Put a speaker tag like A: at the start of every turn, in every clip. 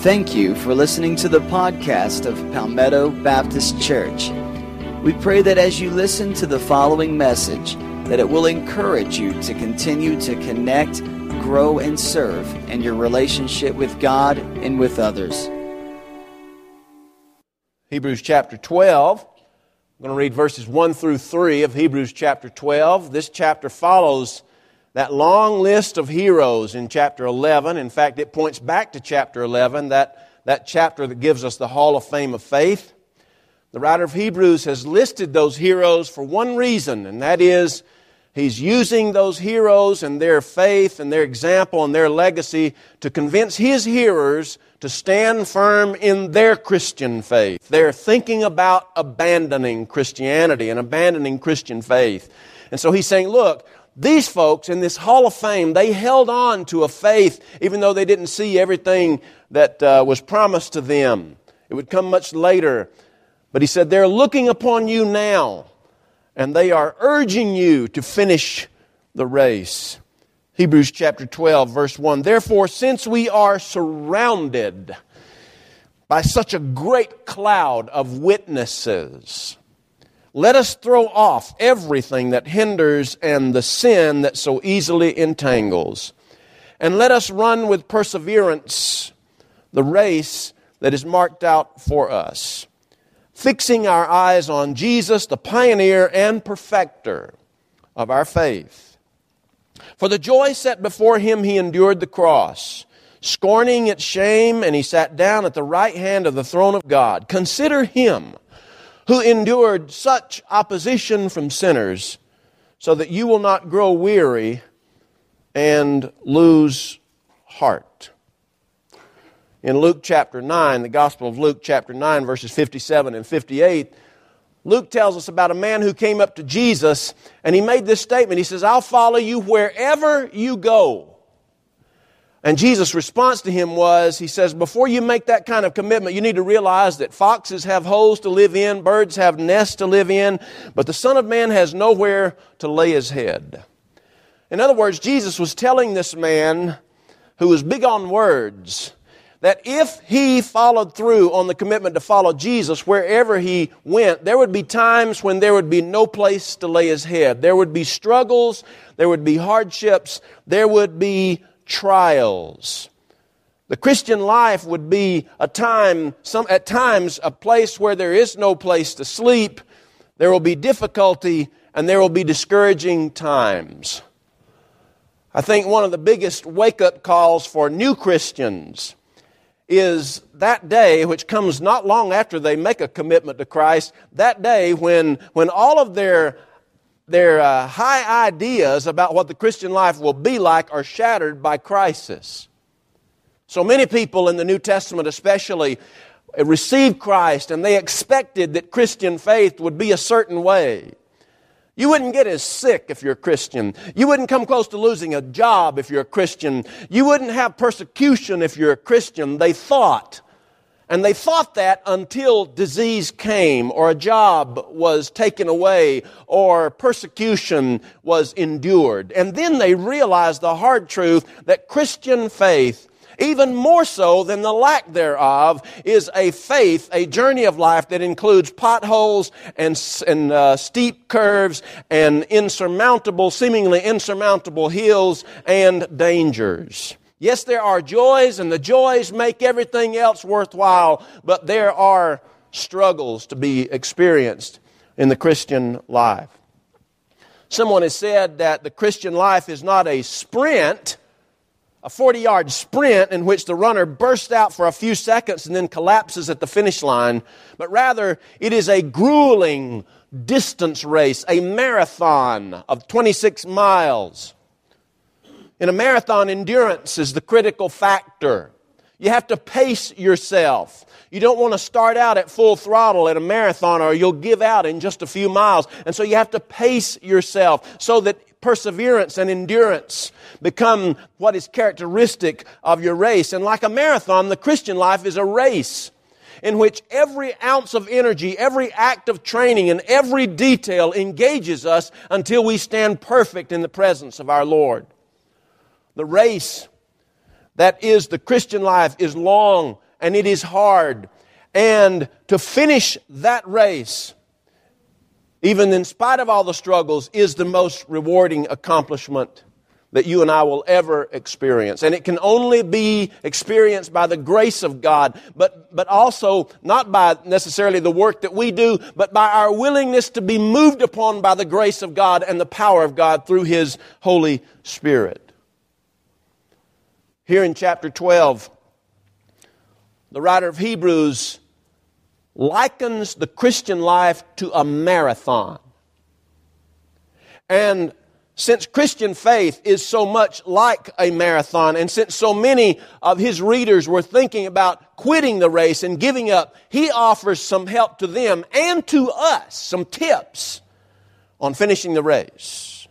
A: Thank you for listening to the podcast of Palmetto Baptist Church. We pray that as you listen to the following message, that it will encourage you to continue to connect, grow, and serve in your relationship with God and with others.
B: Hebrews chapter 12. I'm going to read verses 1 through 3 of Hebrews chapter 12. This chapter follows that long list of heroes in chapter 11. In fact, it points back to chapter 11, that, that chapter that gives us the Hall of Fame of Faith. The writer of Hebrews has listed those heroes for one reason, and that is he's using those heroes and their faith and their example and their legacy to convince his hearers to stand firm in their Christian faith. They're thinking about abandoning Christianity and abandoning Christian faith. And so he's saying, look, these folks in this Hall of Fame, they held on to a faith even though they didn't see everything that uh, was promised to them. It would come much later. But he said, they're looking upon you now, and they are urging you to finish the race. Hebrews chapter 12, verse 1. Therefore, since we are surrounded by such a great cloud of witnesses, let us throw off everything that hinders and the sin that so easily entangles. And let us run with perseverance the race that is marked out for us, fixing our eyes on Jesus, the pioneer and perfecter of our faith. For the joy set before him, he endured the cross, scorning its shame, and he sat down at the right hand of the throne of God. Consider him who endured such opposition from sinners, so that you will not grow weary and lose heart. In Luke chapter 9, the Gospel of Luke chapter 9, verses 57 and 58, Luke tells us about a man who came up to Jesus and he made this statement. He says, I'll follow you wherever you go. And Jesus' response to him was, He says, before you make that kind of commitment, you need to realize that foxes have holes to live in, birds have nests to live in, but the Son of Man has nowhere to lay his head. In other words, Jesus was telling this man who was big on words that if he followed through on the commitment to follow Jesus wherever he went, there would be times when there would be no place to lay his head. There would be struggles, there would be hardships, there would be trials. The Christian life would be a time, some, at times, a place where there is no place to sleep. There will be difficulty and there will be discouraging times. I think one of the biggest wake up calls for new Christians is that day, which comes not long after they make a commitment to Christ, that day when, when all of their their uh, high ideas about what the Christian life will be like are shattered by crisis. So many people in the New Testament, especially, received Christ and they expected that Christian faith would be a certain way. You wouldn't get as sick if you're a Christian. You wouldn't come close to losing a job if you're a Christian. You wouldn't have persecution if you're a Christian. They thought. And they thought that until disease came, or a job was taken away, or persecution was endured. And then they realized the hard truth that Christian faith, even more so than the lack thereof, is a faith, a journey of life that includes potholes and, and uh, steep curves and insurmountable, seemingly insurmountable hills and dangers. Yes, there are joys, and the joys make everything else worthwhile, but there are struggles to be experienced in the Christian life. Someone has said that the Christian life is not a sprint, a 40 yard sprint in which the runner bursts out for a few seconds and then collapses at the finish line, but rather it is a grueling distance race, a marathon of 26 miles. In a marathon, endurance is the critical factor. You have to pace yourself. You don't want to start out at full throttle at a marathon or you'll give out in just a few miles. And so you have to pace yourself so that perseverance and endurance become what is characteristic of your race. And like a marathon, the Christian life is a race in which every ounce of energy, every act of training, and every detail engages us until we stand perfect in the presence of our Lord. The race that is the Christian life is long and it is hard. And to finish that race, even in spite of all the struggles, is the most rewarding accomplishment that you and I will ever experience. And it can only be experienced by the grace of God, but, but also not by necessarily the work that we do, but by our willingness to be moved upon by the grace of God and the power of God through His Holy Spirit. Here in chapter 12, the writer of Hebrews likens the Christian life to a marathon. And since Christian faith is so much like a marathon, and since so many of his readers were thinking about quitting the race and giving up, he offers some help to them and to us, some tips on finishing the race.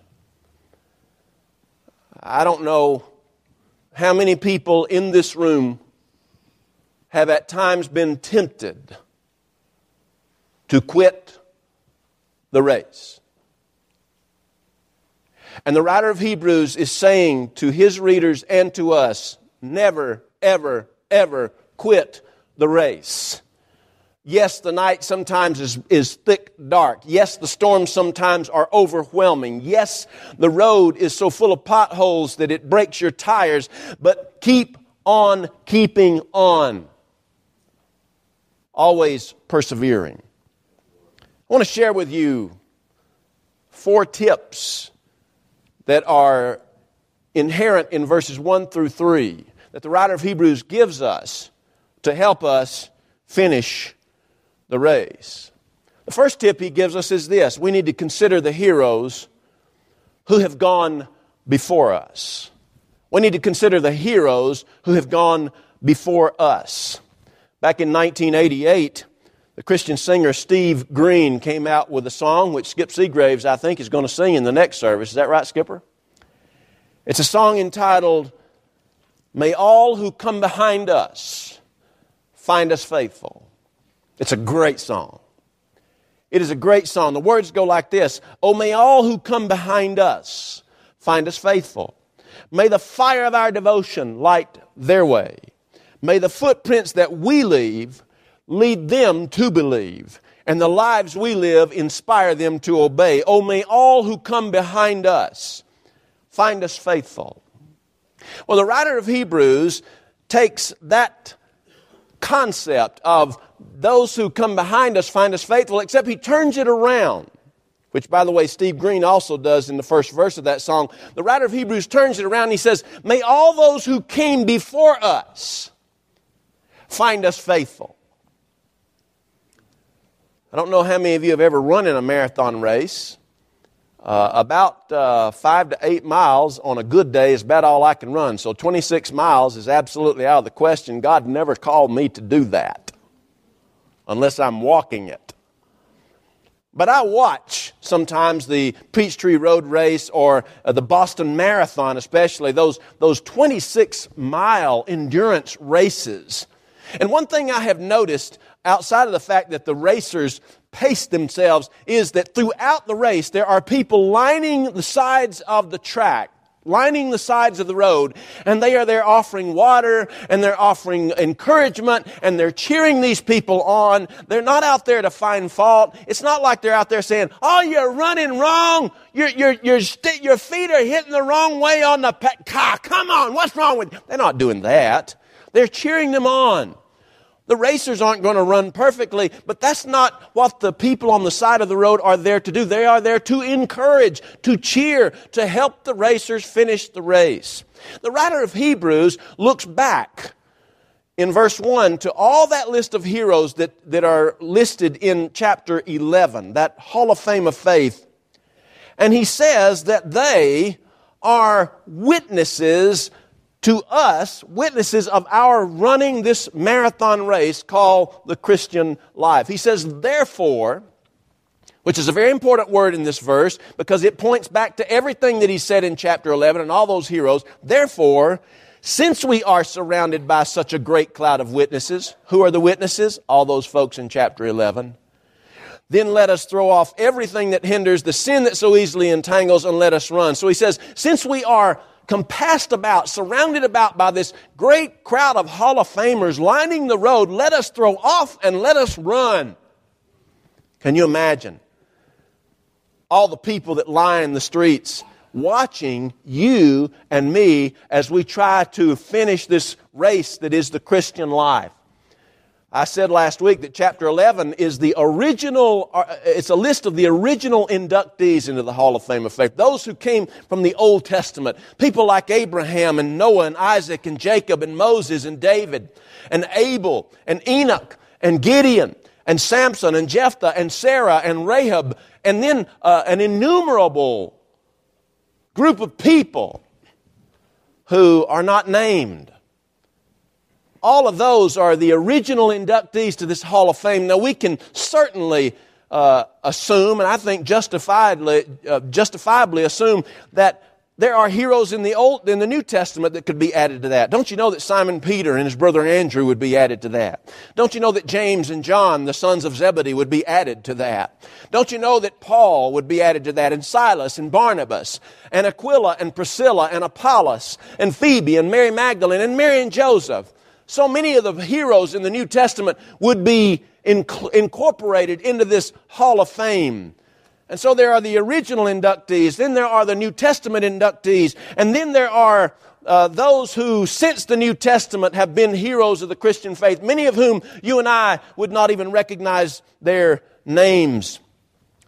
B: I don't know how many people in this room have at times been tempted to quit the race. And the writer of Hebrews is saying to his readers and to us never, ever, ever quit the race. Yes, the night sometimes is, is thick dark. Yes, the storms sometimes are overwhelming. Yes, the road is so full of potholes that it breaks your tires, but keep on keeping on. Always persevering. I want to share with you four tips that are inherent in verses 1 through 3 that the writer of Hebrews gives us to help us finish the race. The first tip he gives us is this we need to consider the heroes who have gone before us. We need to consider the heroes who have gone before us. Back in 1988, the Christian singer Steve Green came out with a song which Skip Seagraves, I think, is going to sing in the next service. Is that right, Skipper? It's a song entitled, May All Who Come Behind Us Find Us Faithful. It's a great song. It is a great song. The words go like this Oh, may all who come behind us find us faithful. May the fire of our devotion light their way. May the footprints that we leave lead them to believe, and the lives we live inspire them to obey. Oh, may all who come behind us find us faithful. Well, the writer of Hebrews takes that concept of those who come behind us find us faithful, except he turns it around. Which, by the way, Steve Green also does in the first verse of that song. The writer of Hebrews turns it around and he says, May all those who came before us find us faithful. I don't know how many of you have ever run in a marathon race. Uh, about uh, five to eight miles on a good day is about all I can run. So 26 miles is absolutely out of the question. God never called me to do that unless I'm walking it. But I watch sometimes the Peachtree Road Race or uh, the Boston Marathon, especially those, those 26 mile endurance races. And one thing I have noticed outside of the fact that the racers pace themselves is that throughout the race there are people lining the sides of the track lining the sides of the road and they are there offering water and they're offering encouragement and they're cheering these people on. They're not out there to find fault. It's not like they're out there saying oh you're running wrong. Your, your, your, st- your feet are hitting the wrong way on the car. Come on. What's wrong with you they're not doing that. They're cheering them on the racers aren't going to run perfectly, but that's not what the people on the side of the road are there to do. They are there to encourage, to cheer, to help the racers finish the race. The writer of Hebrews looks back in verse 1 to all that list of heroes that, that are listed in chapter 11, that hall of fame of faith. And he says that they are witnesses to us, witnesses of our running this marathon race called the Christian life. He says, therefore, which is a very important word in this verse because it points back to everything that he said in chapter 11 and all those heroes. Therefore, since we are surrounded by such a great cloud of witnesses, who are the witnesses? All those folks in chapter 11. Then let us throw off everything that hinders, the sin that so easily entangles, and let us run. So he says, since we are compassed about, surrounded about by this great crowd of Hall of Famers lining the road. Let us throw off and let us run. Can you imagine? All the people that line the streets watching you and me as we try to finish this race that is the Christian life. I said last week that chapter 11 is the original, uh, it's a list of the original inductees into the Hall of Fame of Faith. Those who came from the Old Testament. People like Abraham and Noah and Isaac and Jacob and Moses and David and Abel and Enoch and Gideon and Samson and Jephthah and Sarah and Rahab and then uh, an innumerable group of people who are not named all of those are the original inductees to this Hall of Fame. Now, we can certainly uh, assume, and I think justifiably, uh, justifiably assume, that there are heroes in the Old, in the New Testament that could be added to that. Don't you know that Simon Peter and his brother Andrew would be added to that? Don't you know that James and John, the sons of Zebedee, would be added to that? Don't you know that Paul would be added to that, and Silas and Barnabas, and Aquila and Priscilla and Apollos, and Phoebe and Mary Magdalene and Mary and Joseph? So many of the heroes in the New Testament would be inc- incorporated into this Hall of Fame. And so there are the original inductees, then there are the New Testament inductees, and then there are uh, those who, since the New Testament, have been heroes of the Christian faith, many of whom you and I would not even recognize their names.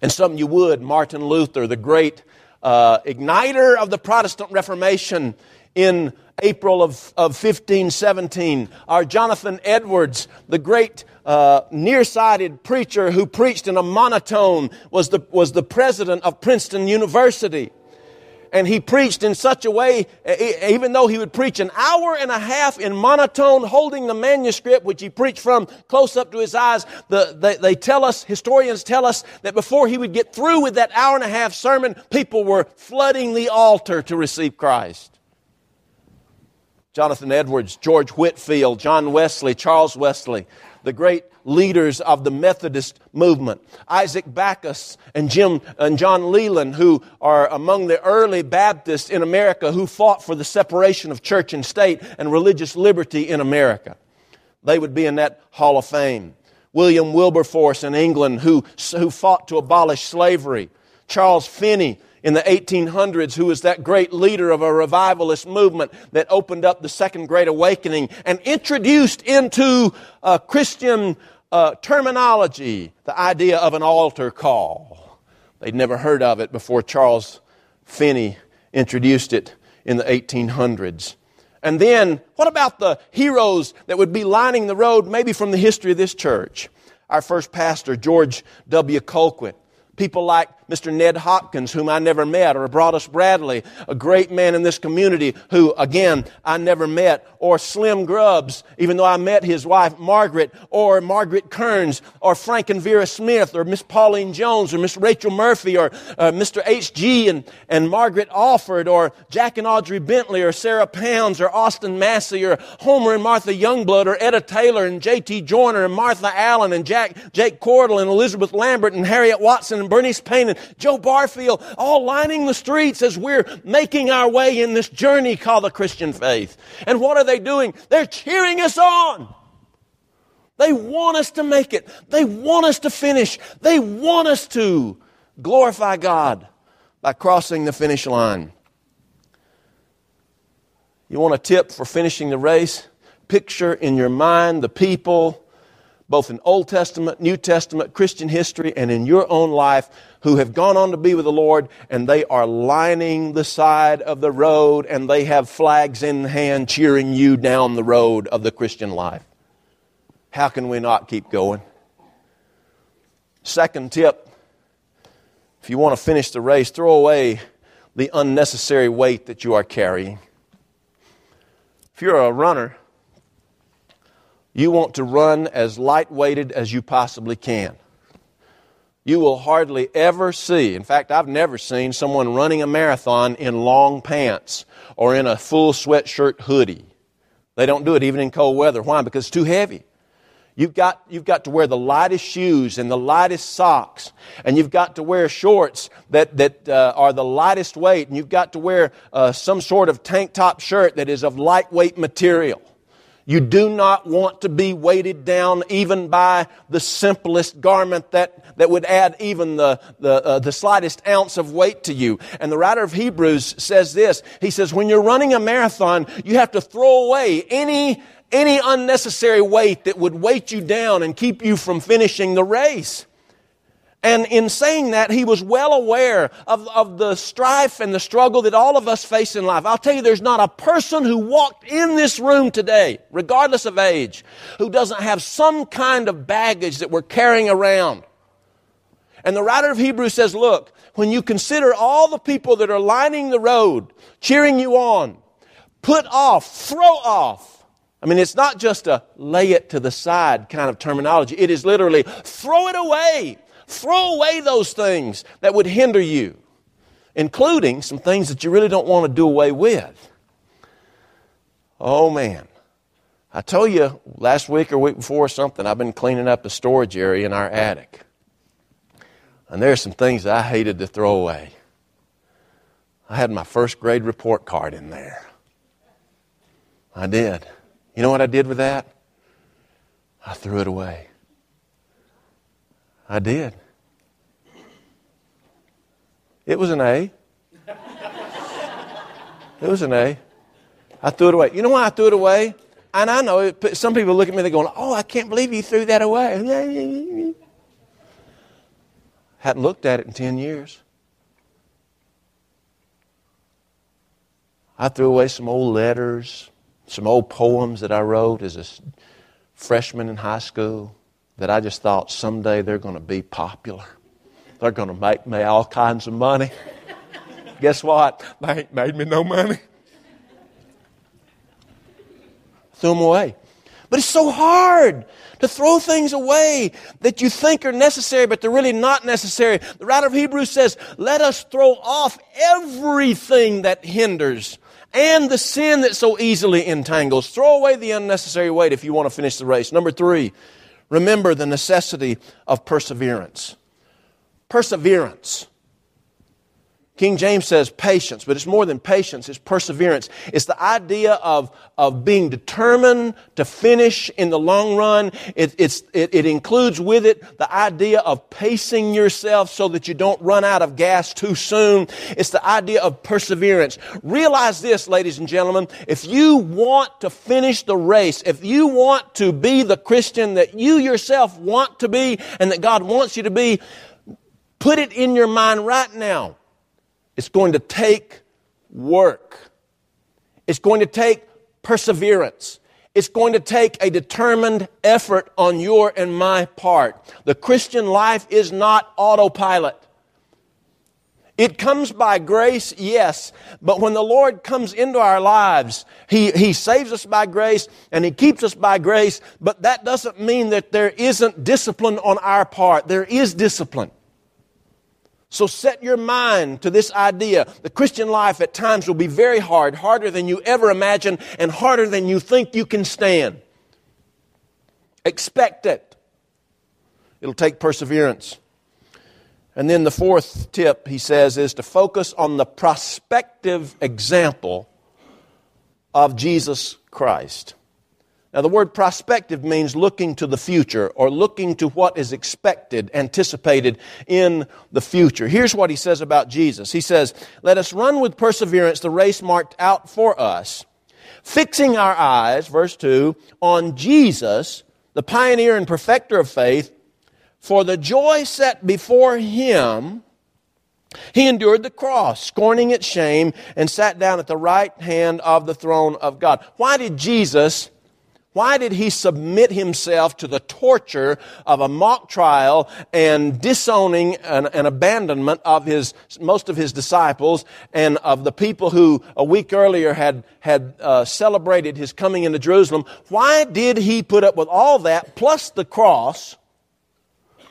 B: And some you would. Martin Luther, the great uh, igniter of the Protestant Reformation in April of, of 1517. Our Jonathan Edwards, the great uh, nearsighted preacher who preached in a monotone, was the, was the president of Princeton University. And he preached in such a way, even though he would preach an hour and a half in monotone, holding the manuscript, which he preached from close up to his eyes, the, they, they tell us, historians tell us, that before he would get through with that hour and a half sermon, people were flooding the altar to receive Christ. Jonathan Edwards, George Whitefield, John Wesley, Charles Wesley, the great leaders of the Methodist movement. Isaac Backus and Jim and John Leland, who are among the early Baptists in America who fought for the separation of church and state and religious liberty in America. They would be in that Hall of Fame. William Wilberforce in England, who, who fought to abolish slavery. Charles Finney, in the 1800s who was that great leader of a revivalist movement that opened up the Second Great Awakening and introduced into uh, Christian uh, terminology the idea of an altar call. They'd never heard of it before Charles Finney introduced it in the 1800s. And then, what about the heroes that would be lining the road, maybe from the history of this church? Our first pastor, George W. Colquitt, people like Mr. Ned Hopkins, whom I never met, or Broadus Bradley, a great man in this community who, again, I never met, or Slim Grubbs, even though I met his wife, Margaret, or Margaret Kearns, or Frank and Vera Smith, or Miss Pauline Jones, or Miss Rachel Murphy, or uh, Mr. H.G. And, and Margaret Alford, or Jack and Audrey Bentley, or Sarah Pounds, or Austin Massey, or Homer and Martha Youngblood, or Etta Taylor, and J.T. Joyner, and Martha Allen, and Jack, Jake Cordell, and Elizabeth Lambert, and Harriet Watson, and Bernice Payne, and Joe Barfield, all lining the streets as we're making our way in this journey called the Christian faith. And what are they doing? They're cheering us on. They want us to make it. They want us to finish. They want us to glorify God by crossing the finish line. You want a tip for finishing the race? Picture in your mind the people, both in Old Testament, New Testament, Christian history, and in your own life who have gone on to be with the Lord and they are lining the side of the road and they have flags in hand cheering you down the road of the Christian life. How can we not keep going? Second tip if you want to finish the race, throw away the unnecessary weight that you are carrying. If you're a runner, you want to run as lightweighted as you possibly can you will hardly ever see, in fact, I've never seen someone running a marathon in long pants or in a full sweatshirt hoodie. They don't do it even in cold weather. Why? Because it's too heavy. You've got, you've got to wear the lightest shoes and the lightest socks. And you've got to wear shorts that, that uh, are the lightest weight. And you've got to wear uh, some sort of tank top shirt that is of lightweight material. You do not want to be weighted down even by the simplest garment that, that would add even the, the, uh, the slightest ounce of weight to you. And the writer of Hebrews says this. He says, when you're running a marathon, you have to throw away any any unnecessary weight that would weight you down and keep you from finishing the race. And in saying that, he was well aware of, of the strife and the struggle that all of us face in life. I'll tell you, there's not a person who walked in this room today, regardless of age, who doesn't have some kind of baggage that we're carrying around. And the writer of Hebrews says, look, when you consider all the people that are lining the road, cheering you on, put off, throw off I mean, it's not just a lay it to the side kind of terminology. It is literally throw it away. Throw away those things that would hinder you, including some things that you really don't want to do away with. Oh, man. I told you last week or week before or something, I've been cleaning up the storage area in our attic. And there are some things I hated to throw away. I had my first grade report card in there. I did. You know what I did with that? I threw it away. I did. It was an A. It was an A. I threw it away. You know why I threw it away? And I know it, some people look at me, they're going, Oh, I can't believe you threw that away. Hadn't looked at it in 10 years. I threw away some old letters, some old poems that I wrote as a freshman in high school that I just thought someday they're going to be popular. They're going to make me all kinds of money. Guess what? They ain't made me no money. Threw them away. But it's so hard to throw things away that you think are necessary, but they're really not necessary. The writer of Hebrews says, let us throw off everything that hinders and the sin that so easily entangles. Throw away the unnecessary weight if you want to finish the race. Number three, remember the necessity of perseverance. Perseverance. King James says patience, but it's more than patience, it's perseverance. It's the idea of, of being determined to finish in the long run. It, it, it includes with it the idea of pacing yourself so that you don't run out of gas too soon. It's the idea of perseverance. Realize this, ladies and gentlemen, if you want to finish the race, if you want to be the Christian that you yourself want to be and that God wants you to be, put it in your mind right now it's going to take work. It's going to take perseverance. It's going to take a determined effort on your and my part. The Christian life is not autopilot. It comes by grace, yes, but when the Lord comes into our lives, He, he saves us by grace and He keeps us by grace, but that doesn't mean that there isn't discipline on our part. There is discipline. So set your mind to this idea. The Christian life at times will be very hard, harder than you ever imagine, and harder than you think you can stand. Expect it. It'll take perseverance. And then the fourth tip, he says, is to focus on the prospective example of Jesus Christ. Now, the word prospective means looking to the future or looking to what is expected, anticipated in the future. Here's what he says about Jesus. He says, Let us run with perseverance the race marked out for us, fixing our eyes, verse 2, on Jesus, the pioneer and perfecter of faith, for the joy set before him. He endured the cross, scorning its shame, and sat down at the right hand of the throne of God. Why did Jesus why did he submit himself to the torture of a mock trial and disowning and, an, abandonment of his, most of his disciples and of the people who a week earlier had, had uh, celebrated his coming into Jerusalem? Why did he put up with all that plus the cross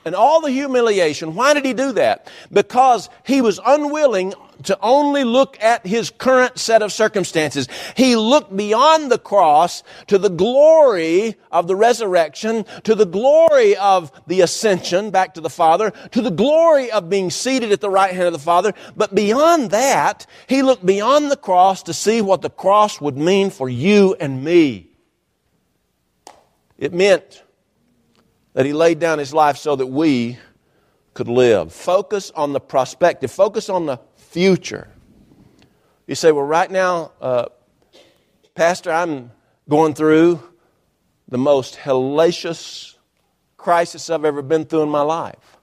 B: and all the humiliation. Why did he do that? Because he was unwilling to only look at his current set of circumstances. He looked beyond the cross to the glory of the resurrection, to the glory of the ascension back to the Father, to the glory of being seated at the right hand of the Father. But beyond that, he looked beyond the cross to see what the cross would mean for you and me. It meant that he laid down his life so that we could live. Focus on the prospective, focus on the future. You say, well, right now, uh, Pastor, I'm going through the most hellacious crisis I've ever been through in my life.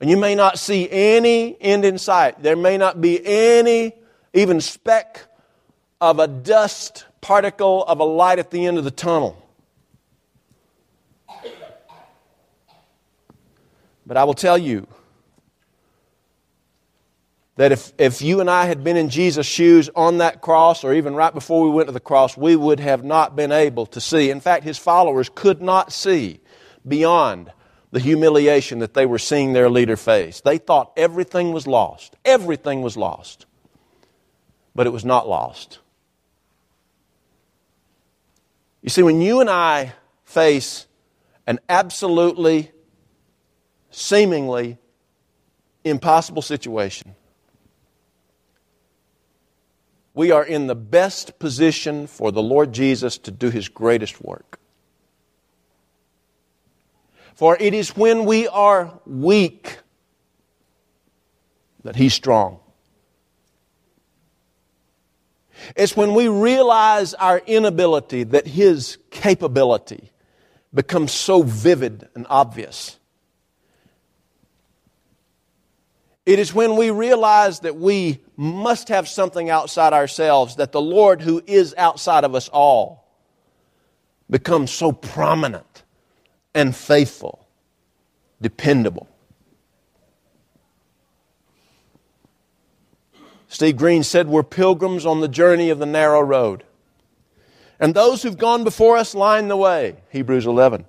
B: And you may not see any end in sight. There may not be any, even speck of a dust particle of a light at the end of the tunnel. But I will tell you that if, if you and I had been in Jesus' shoes on that cross, or even right before we went to the cross, we would have not been able to see. In fact, his followers could not see beyond the humiliation that they were seeing their leader face. They thought everything was lost. Everything was lost. But it was not lost. You see, when you and I face an absolutely, seemingly impossible situation, we are in the best position for the Lord Jesus to do his greatest work. For it is when we are weak that he's strong. It's when we realize our inability that his capability becomes so vivid and obvious. It is when we realize that we must have something outside ourselves, that the Lord, who is outside of us all, becomes so prominent and faithful, dependable. Steve Green said, We're pilgrims on the journey of the narrow road. And those who've gone before us line the way, Hebrews 11.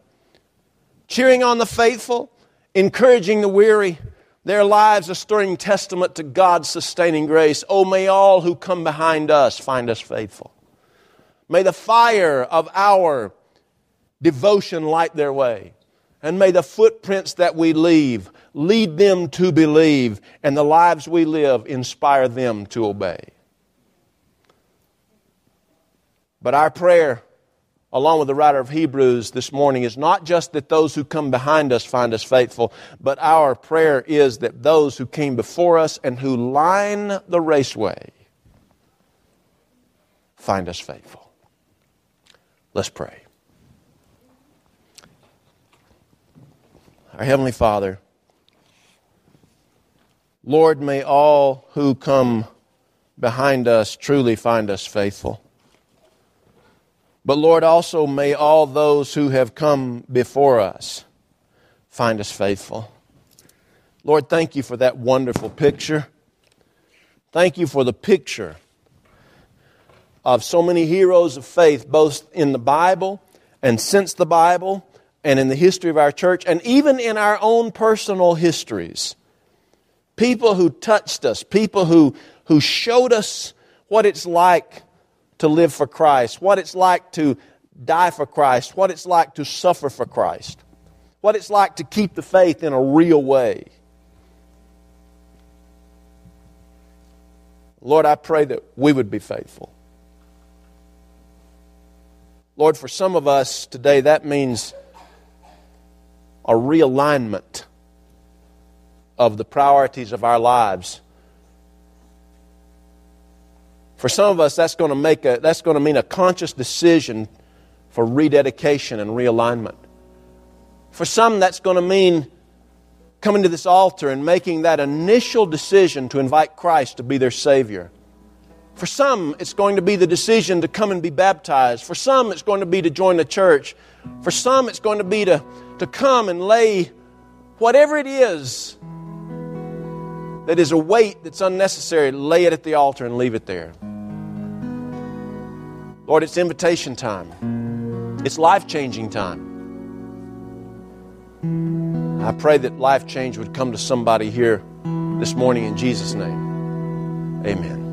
B: Cheering on the faithful, encouraging the weary, their lives a stirring testament to God's sustaining grace. Oh, may all who come behind us find us faithful. May the fire of our devotion light their way. And may the footprints that we leave lead them to believe, and the lives we live inspire them to obey. But our prayer along with the writer of Hebrews this morning, is not just that those who come behind us find us faithful, but our prayer is that those who came before us and who line the raceway find us faithful. Let's pray. Our Heavenly Father, Lord, may all who come behind us truly find us faithful. But Lord, also may all those who have come before us find us faithful. Lord, thank you for that wonderful picture. Thank you for the picture of so many heroes of faith, both in the Bible and since the Bible, and in the history of our church, and even in our own personal histories. People who touched us, people who, who showed us what it's like to live for Christ, what it's like to die for Christ, what it's like to suffer for Christ, what it's like to keep the faith in a real way. Lord, I pray that we would be faithful. Lord, for some of us today, that means a realignment of the priorities of our lives for some of us, that's going to, make a, that's going to mean a conscious decision for rededication and realignment. For some, that's going to mean coming to this altar and making that initial decision to invite Christ to be their Savior. For some, it's going to be the decision to come and be baptized. For some, it's going to be to join the church. For some, it's going to be to, to come and lay whatever it is that is a weight that's unnecessary, lay it at the altar and leave it there. Lord, it's invitation time, it's life changing time. I pray that life change would come to somebody here this morning in Jesus' name. Amen.